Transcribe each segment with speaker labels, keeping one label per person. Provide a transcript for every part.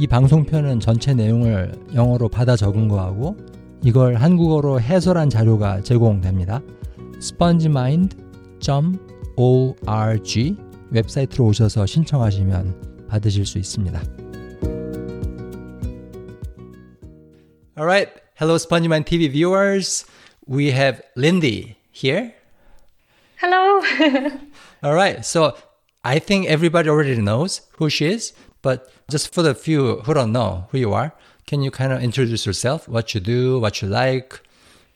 Speaker 1: 이 방송편은 전체 내용을 영어로 받아 적은 거하고 이걸 한국어로 해설한 자료가 제공됩니다. spongemind.org 웹사이트로 오셔서 신청하시면 받으실 수 있습니다. Alright, hello SpongeMind TV viewers. We have Lindy here.
Speaker 2: Hello.
Speaker 1: Alright, so I think everybody already knows who she is, but just for the few who don't know who you are, can you kind of introduce yourself, what you do, what you like?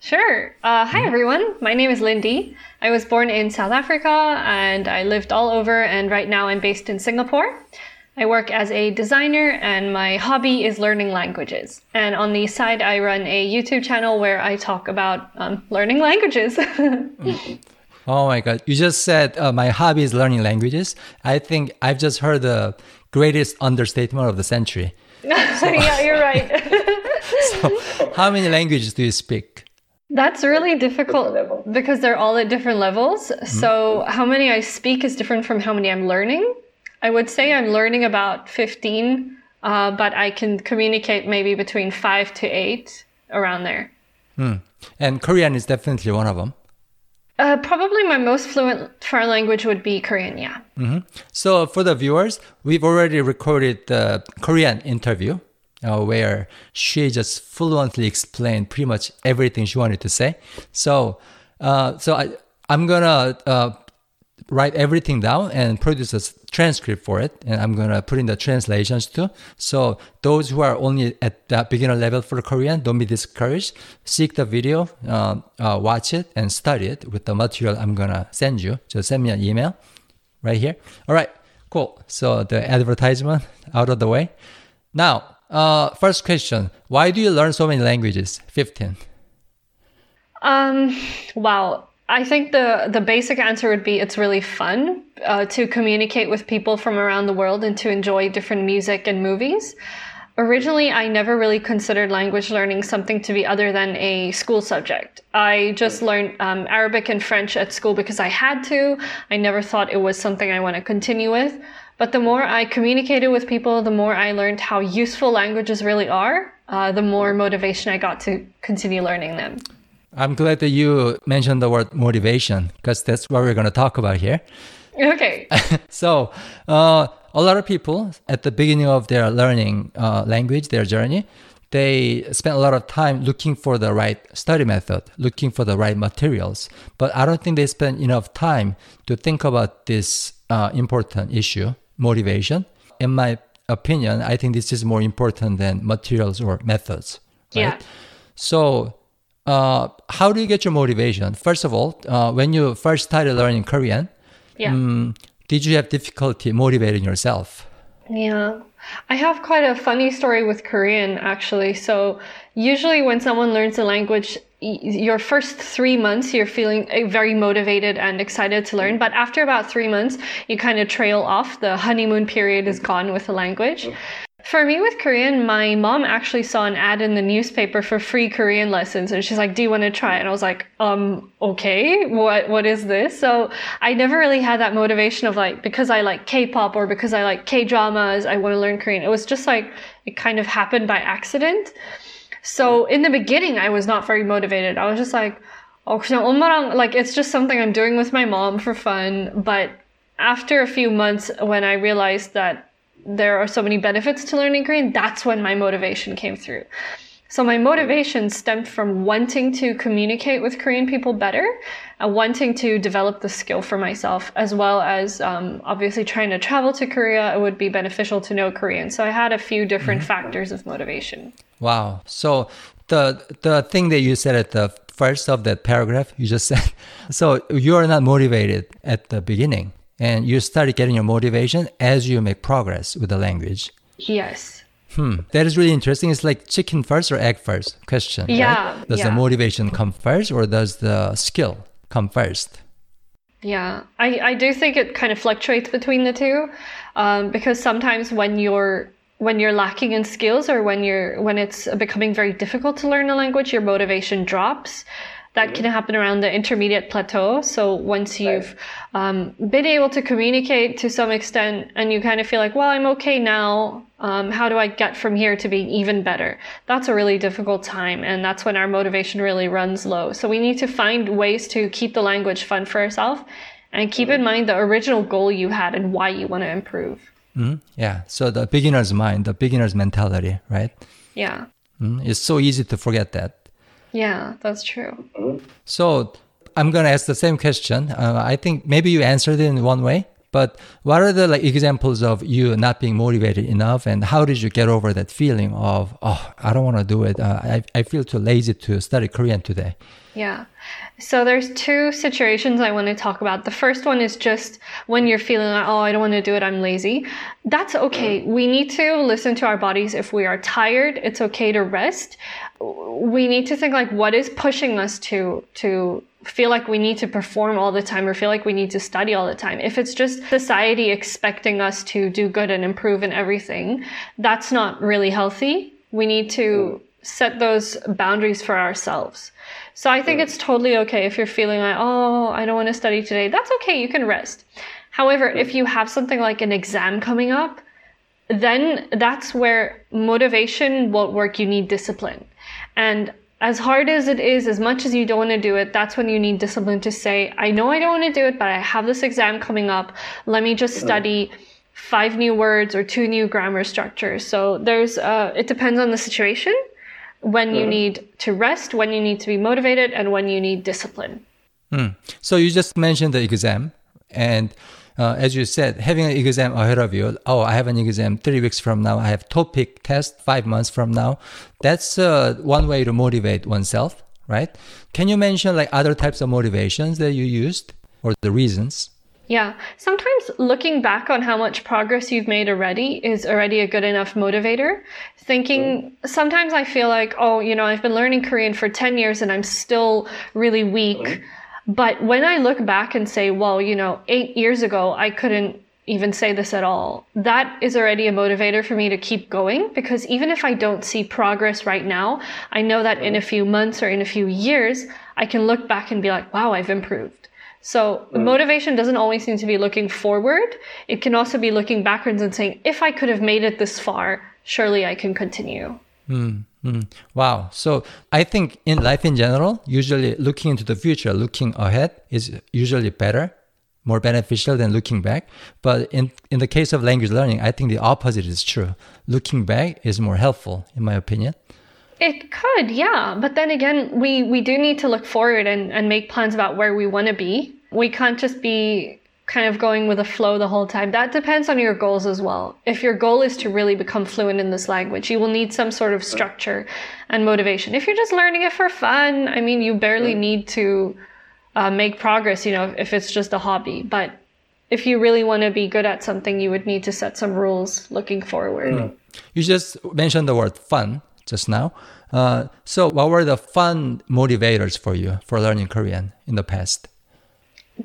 Speaker 2: Sure. Uh, hi, everyone. My name is Lindie. I was born in South Africa and I lived all over, and right now I'm based in Singapore. I work as a designer, and my hobby is learning languages. And on the side, I run a YouTube channel where I talk about um, learning languages.
Speaker 1: Oh my God. You just said uh, my hobby is learning languages. I think I've just heard the greatest understatement of the century.
Speaker 2: yeah, you're right.
Speaker 1: so, how many languages do you speak?
Speaker 2: That's really difficult because they're all at different levels. Mm-hmm. So, how many I speak is different from how many I'm learning. I would say I'm learning about 15, uh, but I can communicate maybe between five to eight around there.
Speaker 1: Hmm. And Korean is definitely one of them.
Speaker 2: Uh, probably my most fluent foreign language would be Korean, yeah.
Speaker 1: Mm-hmm. So for the viewers, we've already recorded the Korean interview uh, where she just fluently explained pretty much everything she wanted to say. So, uh, so I, I'm gonna uh, write everything down and produce a transcript for it. And I'm to put in the translations too. So those who are only at the beginner level for Korean, don't be discouraged. Seek the video, uh, uh, watch it and study it with the material I'm to send you. Just send me an email right here. All right, cool. So the advertisement out of the way. Now, uh, first question. Why do you learn so many languages? 15.
Speaker 2: Um, wow. I think the the basic answer would be it's really fun uh, to communicate with people from around the world and to enjoy different music and movies. Originally, I never really considered language learning something to be other than a school subject. I just learned um, Arabic and French at school because I had to. I never thought it was something I want to continue with. But the more I communicated with people, the more I learned how useful languages really are, uh, the more motivation I got to continue learning them.
Speaker 1: I'm glad that you mentioned the word motivation because that's what we're going to talk about here.
Speaker 2: Okay.
Speaker 1: so, uh, a lot of people at the beginning of their learning uh, language, their journey, they spend a lot of time looking for the right study method, looking for the right materials. But I don't think they spend enough time to think about this uh, important issue, motivation. In my opinion, I think this is more important than materials or methods. Right?
Speaker 2: Yeah.
Speaker 1: So uh, how do you get your motivation? First of all, uh, when you first started learning Korean,
Speaker 2: yeah. Um,
Speaker 1: did you have difficulty motivating yourself?
Speaker 2: Yeah. I have quite a funny story with Korean actually. So, usually when someone learns a language, your first three months, you're feeling eh, very motivated and excited to learn. But after about three months, you kind of trail off. The honeymoon period is gone with the language. For me with Korean, my mom actually saw an ad in the newspaper for free Korean lessons and she's like, "Do you want to try?" And I was like, "Um, okay. What what is this?" So, I never really had that motivation of like because I like K-pop or because I like K-dramas, I want to learn Korean. It was just like it kind of happened by accident. So, in the beginning, I was not very motivated. I was just like, "Oh, 그냥 엄마랑 like it's just something I'm doing with my mom for fun." But after a few months when I realized that there are so many benefits to learning Korean, that's when my motivation came through. So my motivation stemmed from wanting to communicate with Korean people better, and wanting to develop the skill for myself, as well as um, obviously trying to travel to Korea. It would be beneficial to know Korean. So I had a few different mm-hmm. factors of motivation.
Speaker 1: Wow. So the the thing that you said at the first of that paragraph you just said, so you are not motivated at the beginning and you start getting your motivation as you make progress with the language.
Speaker 2: Yes.
Speaker 1: Hmm. That is really interesting. It's like chicken first or egg first question.
Speaker 2: Yeah.
Speaker 1: Right? Does
Speaker 2: yeah.
Speaker 1: the motivation come first or does the skill come first?
Speaker 2: Yeah, I, I do think it kind of fluctuates between the two, um, because sometimes when you're when you're lacking in skills or when you're when it's becoming very difficult to learn a language, your motivation drops. That can happen around the intermediate plateau. So once you've um, been able to communicate to some extent and you kind of feel like, well, I'm okay now. Um, how do I get from here to being even better? That's a really difficult time. And that's when our motivation really runs low. So we need to find ways to keep the language fun for ourselves and keep in mind the original goal you had and why you want to improve.
Speaker 1: Mm-hmm. Yeah. So the beginner's mind, the beginner's mentality, right?
Speaker 2: Yeah.
Speaker 1: Mm-hmm. It's so easy to forget that.
Speaker 2: Yeah, that's true.
Speaker 1: So I'm gonna ask the same question. Uh, I think maybe you answered it in one way, but what are the like examples of you not being motivated enough, and how did you get over that feeling of oh I don't want to do it. Uh, I I feel too lazy to study Korean today.
Speaker 2: Yeah. So there's two situations I want to talk about. The first one is just when you're feeling like, oh, I don't want to do it, I'm lazy. That's okay. We need to listen to our bodies. If we are tired, it's okay to rest. We need to think like, what is pushing us to to feel like we need to perform all the time or feel like we need to study all the time. If it's just society expecting us to do good and improve in everything, that's not really healthy. We need to hmm. set those boundaries for ourselves. So I think it's totally okay if you're feeling like, oh, I don't want to study today. That's okay. You can rest. However, if you have something like an exam coming up, then that's where motivation won't work. You need discipline. And as hard as it is, as much as you don't want to do it, that's when you need discipline to say, I know I don't want to do it, but I have this exam coming up. Let me just study five new words or two new grammar structures. So there's, uh, it depends on the situation when you need to rest, when you need to be motivated, and when you need discipline.
Speaker 1: Mm. So you just mentioned the exam, and uh, as you said, having an exam ahead of you. Oh, I have an exam three weeks from now. I have TOPIK test five months from now. That's uh, one way to motivate oneself, right? Can you mention like other types of motivations that you used or the reasons?
Speaker 2: Yeah, sometimes looking back on how much progress you've made already is already a good enough motivator. Thinking, sometimes I feel like, oh, you know, I've been learning Korean for 10 years and I'm still really weak. But when I look back and say, well, you know, eight years ago, I couldn't even say this at all, that is already a motivator for me to keep going because even if I don't see progress right now, I know that in a few months or in a few years, I can look back and be like, wow, I've improved. So mm. motivation doesn't always seem to be looking forward. It can also be looking backwards and saying, if I could have made it this far, surely I can continue.
Speaker 1: Mm, mm. Wow. So I think in life in general, usually looking into the future, looking ahead is usually better, more beneficial than looking back. But in, in the case of language learning, I think the opposite is true. Looking back is more helpful, in my opinion.
Speaker 2: It could, yeah. But then again, we, we do need to look forward and, and make plans about where we want to be. We can't just be kind of going with a flow the whole time. That depends on your goals as well. If your goal is to really become fluent in this language, you will need some sort of structure and motivation. If you're just learning it for fun, I mean, you barely need to uh, make progress, you know, if it's just a hobby. But if you really want to be good at something, you would need to set some rules looking forward. Mm.
Speaker 1: You just mentioned the word fun just now. Uh, so, what were the fun motivators for you for learning Korean in the past?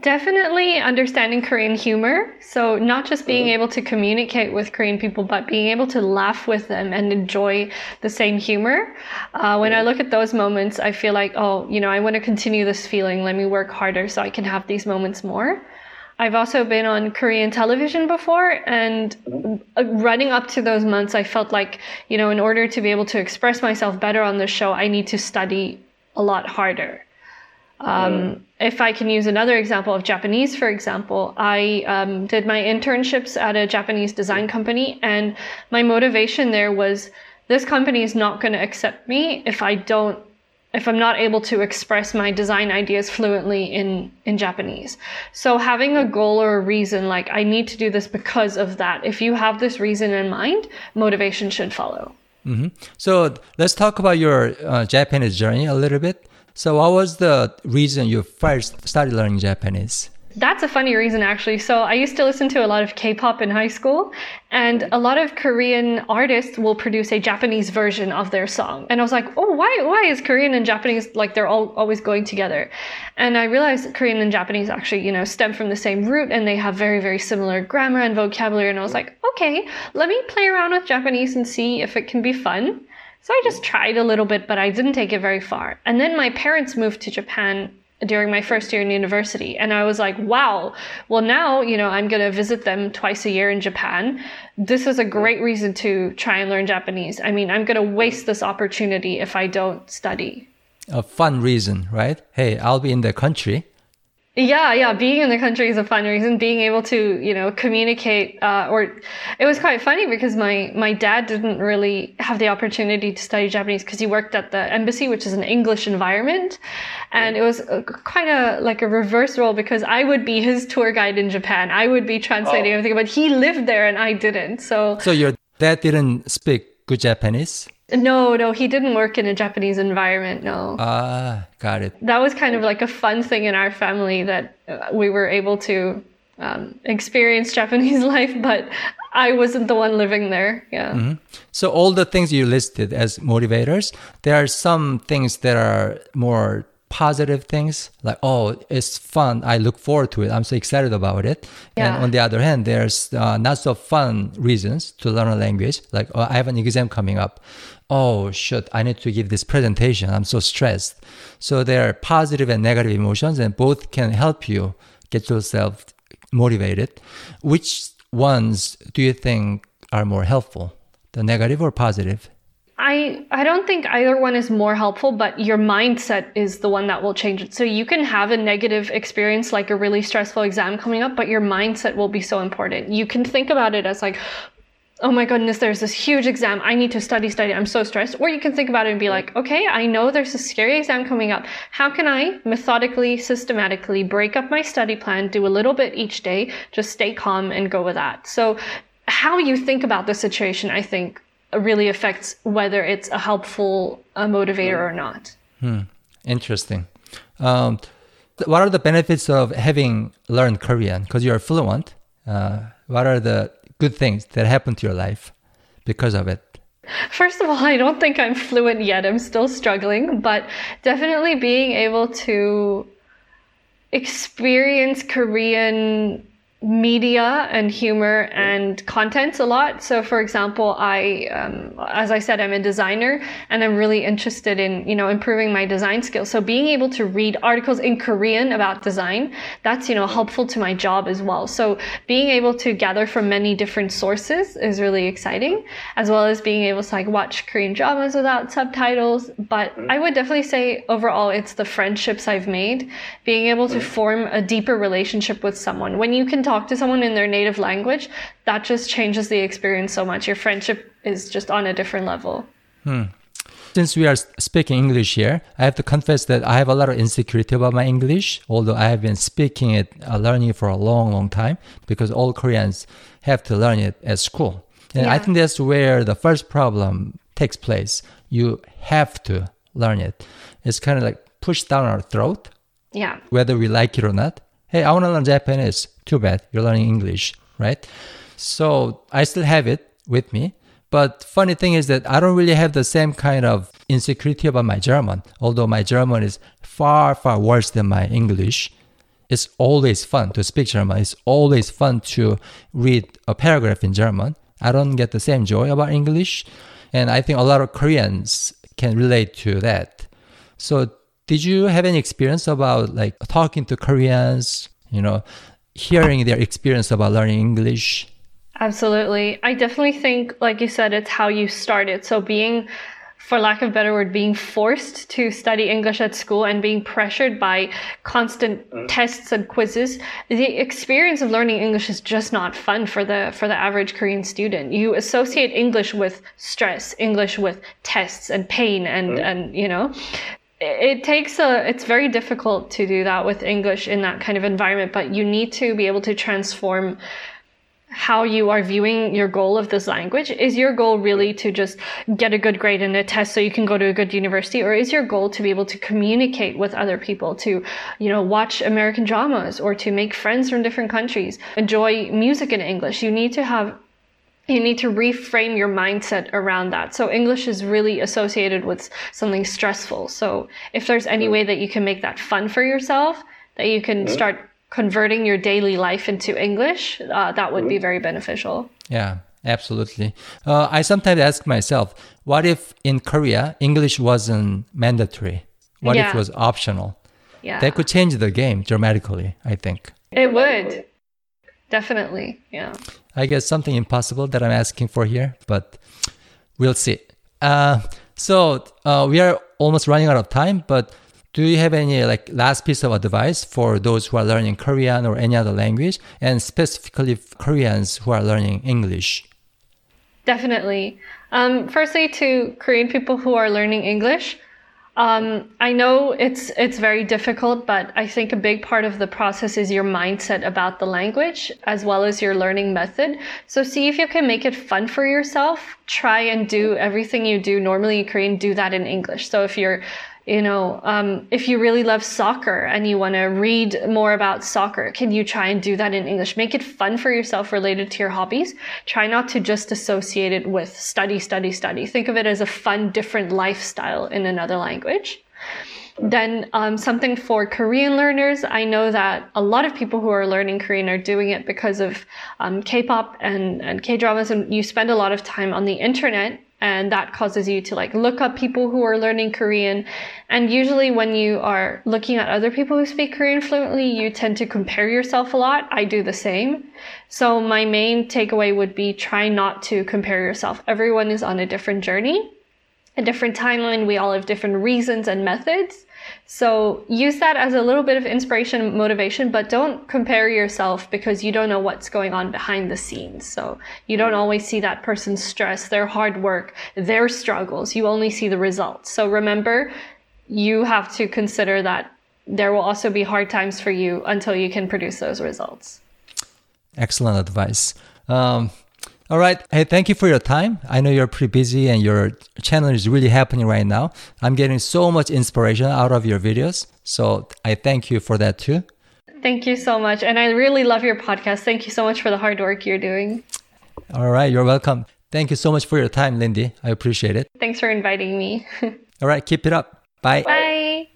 Speaker 2: Definitely understanding Korean humor. So, not just being able to communicate with Korean people, but being able to laugh with them and enjoy the same humor. Uh, when I look at those moments, I feel like, oh, you know, I want to continue this feeling. Let me work harder so I can have these moments more. I've also been on Korean television before, and uh, running up to those months, I felt like, you know, in order to be able to express myself better on the show, I need to study a lot harder. Um, mm. If I can use another example of Japanese, for example, I um, did my internships at a Japanese design company, and my motivation there was this company is not going to accept me if I don't if I'm not able to express my design ideas fluently in, in Japanese. So having a goal or a reason, like I need to do this because of that. If you have this reason in mind, motivation should follow.
Speaker 1: Mm-hmm. So let's talk about your uh, Japanese journey a little bit. So what was the reason you first started learning Japanese?
Speaker 2: That's a funny reason, actually. So I used to listen to a lot of K-pop in high school, and a lot of Korean artists will produce a Japanese version of their song. And I was like, oh, why? Why is Korean and Japanese like they're all always going together? And I realized Korean and Japanese actually, you know, stem from the same root, and they have very, very similar grammar and vocabulary. And I was like, okay, let me play around with Japanese and see if it can be fun. So I just tried a little bit, but I didn't take it very far. And then my parents moved to Japan during my first year in university. And I was like, wow, well, now, you know, I'm going to visit them twice a year in Japan. This is a great reason to try and learn Japanese. I mean, I'm going to waste this opportunity if I don't study.
Speaker 1: A fun reason, right? Hey, I'll be in the country.
Speaker 2: Yeah, yeah. Being in the country is a fun reason. Being able to, you know, communicate, uh, or it was quite funny because my my dad didn't really have the opportunity to study Japanese because he worked at the embassy, which is an English environment, and it was kind of like a reverse role because I would be his tour guide in Japan. I would be translating oh. everything, but he lived there and I didn't. So,
Speaker 1: so your dad didn't speak good Japanese.
Speaker 2: No, no, he didn't work in a Japanese environment. No.
Speaker 1: Ah, got it.
Speaker 2: That was kind of like a fun thing in our family that uh, we were able to um, experience Japanese life, but I wasn't the one living there. Yeah. Mm-hmm.
Speaker 1: So all the things you listed as motivators, there are some things that are more positive things like oh it's fun. I look forward to it. I'm so excited about it. Yeah. and on the other hand there's uh, not so fun reasons to learn a language. Like oh, i have an exam coming up. Oh shit i need to give this presentation. I'm so stressed. So there are positive and negative emotions and both can help you get yourself motivated. Which ones do you think are more helpful the negative or positive
Speaker 2: I I don't think either one is more helpful, but your mindset is the one that will change it. So you can have a negative experience like a really stressful exam coming up, but your mindset will be so important. You can think about it as like, oh my goodness, there's this huge exam. I need to study, study. I'm so stressed. Or you can think about it and be like, okay, I know there's a scary exam coming up. How can I methodically, systematically break up my study plan, do a little bit each day, just stay calm and go with that. So how you think about the situation, I think, really affects whether it's a helpful uh, motivator or not.
Speaker 1: Hmm. Interesting. Um, what are the benefits of having learned Korean? Because you're fluent. Uh, what are the good things that happen to your life because of it?
Speaker 2: First of all, I don't think I'm fluent yet. I'm still struggling, but definitely being able to experience Korean media and humor and content a lot. So, for example, I, um, as I said, I'm a designer and I'm really interested in, you know, improving my design skills. So, being able to read articles in Korean about design, that's, you know, helpful to my job as well. So, being able to gather from many different sources is really exciting, as well as being able to like watch Korean dramas without subtitles. But I would definitely say overall, it's the friendships I've made, being able to form a deeper relationship with someone. When you can talk to someone in their native language, that just changes the experience so much. Your friendship is just on a different level.
Speaker 1: Hmm. Since we are speaking English here, I have to confess that I have a lot of insecurity about my English, although I have been speaking it, uh, learning it for a long, long time, because all Koreans have to learn it at school. And yeah. I think that's where the first problem takes place. You have to learn it. It's kind of like pushed down our throat.
Speaker 2: Yeah.
Speaker 1: Whether we like it or not. Hey, I want to learn Japanese. Too bad. You're learning English, right? So I still have it with me. But funny thing is that I don't really have the same kind of insecurity about my German, although my German is far, far worse than my English. It's always fun to speak German. It's always fun to read a paragraph in German. I don't get the same joy about English. And I think a lot of Koreans can relate to that. So did you have any experience about like talking to Koreans, you know, hearing their experience about learning English?
Speaker 2: Absolutely. I definitely think, like you said, it's how you started. So being, for lack of a better word, being forced to study English at school and being pressured by constant mm. tests and quizzes, the experience of learning English is just not fun for the for the average Korean student. You associate English with stress, English with tests and pain and mm. and you know it takes a it's very difficult to do that with english in that kind of environment but you need to be able to transform how you are viewing your goal of this language. Is your goal really to just get a good grade in a test so you can go to a good university or is your goal to be able to communicate with other people to you know watch american dramas or to make friends from different countries enjoy music in english? You need to have you need to reframe your mindset around that. So English is really associated with something stressful. So if there's any way that you can make that fun for yourself, that you can start converting your daily life into English, uh, that would be very beneficial.
Speaker 1: Yeah. Absolutely. Uh, I sometimes ask myself, what if in Korea English wasn't mandatory? What if it was optional?
Speaker 2: Yeah.
Speaker 1: That could change the game dramatically. I think.
Speaker 2: It would. Definitely. Yeah.
Speaker 1: I guess something impossible that I'm asking for here, but we'll see. Uh, so uh, we are almost running out of time, but do you have any like last piece of advice for those who are learning Korean or any other language, and specifically Koreans who are learning English?
Speaker 2: Definitely. Um, firstly, to Korean people who are learning English, um, I know it's it's very difficult, but I think a big part of the process is your mindset about the language as well as your learning method. So see if you can make it fun for yourself. Try and do everything you do normally in Korean, do that in English. So if you're you know, um, if you really love soccer and you want to read more about soccer, can you try and do that in English? Make it fun for yourself related to your hobbies. Try not to just associate it with study, study, study. Think of it as a fun, different lifestyle in another language. Then um, something for Korean learners. I know that a lot of people who are learning Korean are doing it because of um, K-pop and, and K-dramas, and you spend a lot of time on the internet and that causes you to like look up people who are learning Korean. And usually when you are looking at other people who speak Korean fluently, you tend to compare yourself a lot. I do the same. So my main takeaway would be try not to compare yourself. Everyone is on a different journey, a different timeline. We all have different reasons and methods. So use that as a little bit of inspiration motivation, but don't compare yourself because you don't know what's going on behind the scenes. So you don't always see that person's stress, their hard work, their struggles. You only see the results. So remember, you have to consider that there will also be hard times for you until you can produce those results.
Speaker 1: Excellent advice. Um, all right. Hey, thank you for your time. I know you're pretty busy and your channel is really happening right now. I'm getting so much inspiration out of your videos. So I thank you for that too.
Speaker 2: Thank you so much. And I really love your podcast. Thank you so much for the hard work you're doing.
Speaker 1: All right. You're welcome. Thank you so much for your time, Lindie. I appreciate it.
Speaker 2: Thanks for inviting me.
Speaker 1: All right. Keep it up. Bye.
Speaker 2: Bye.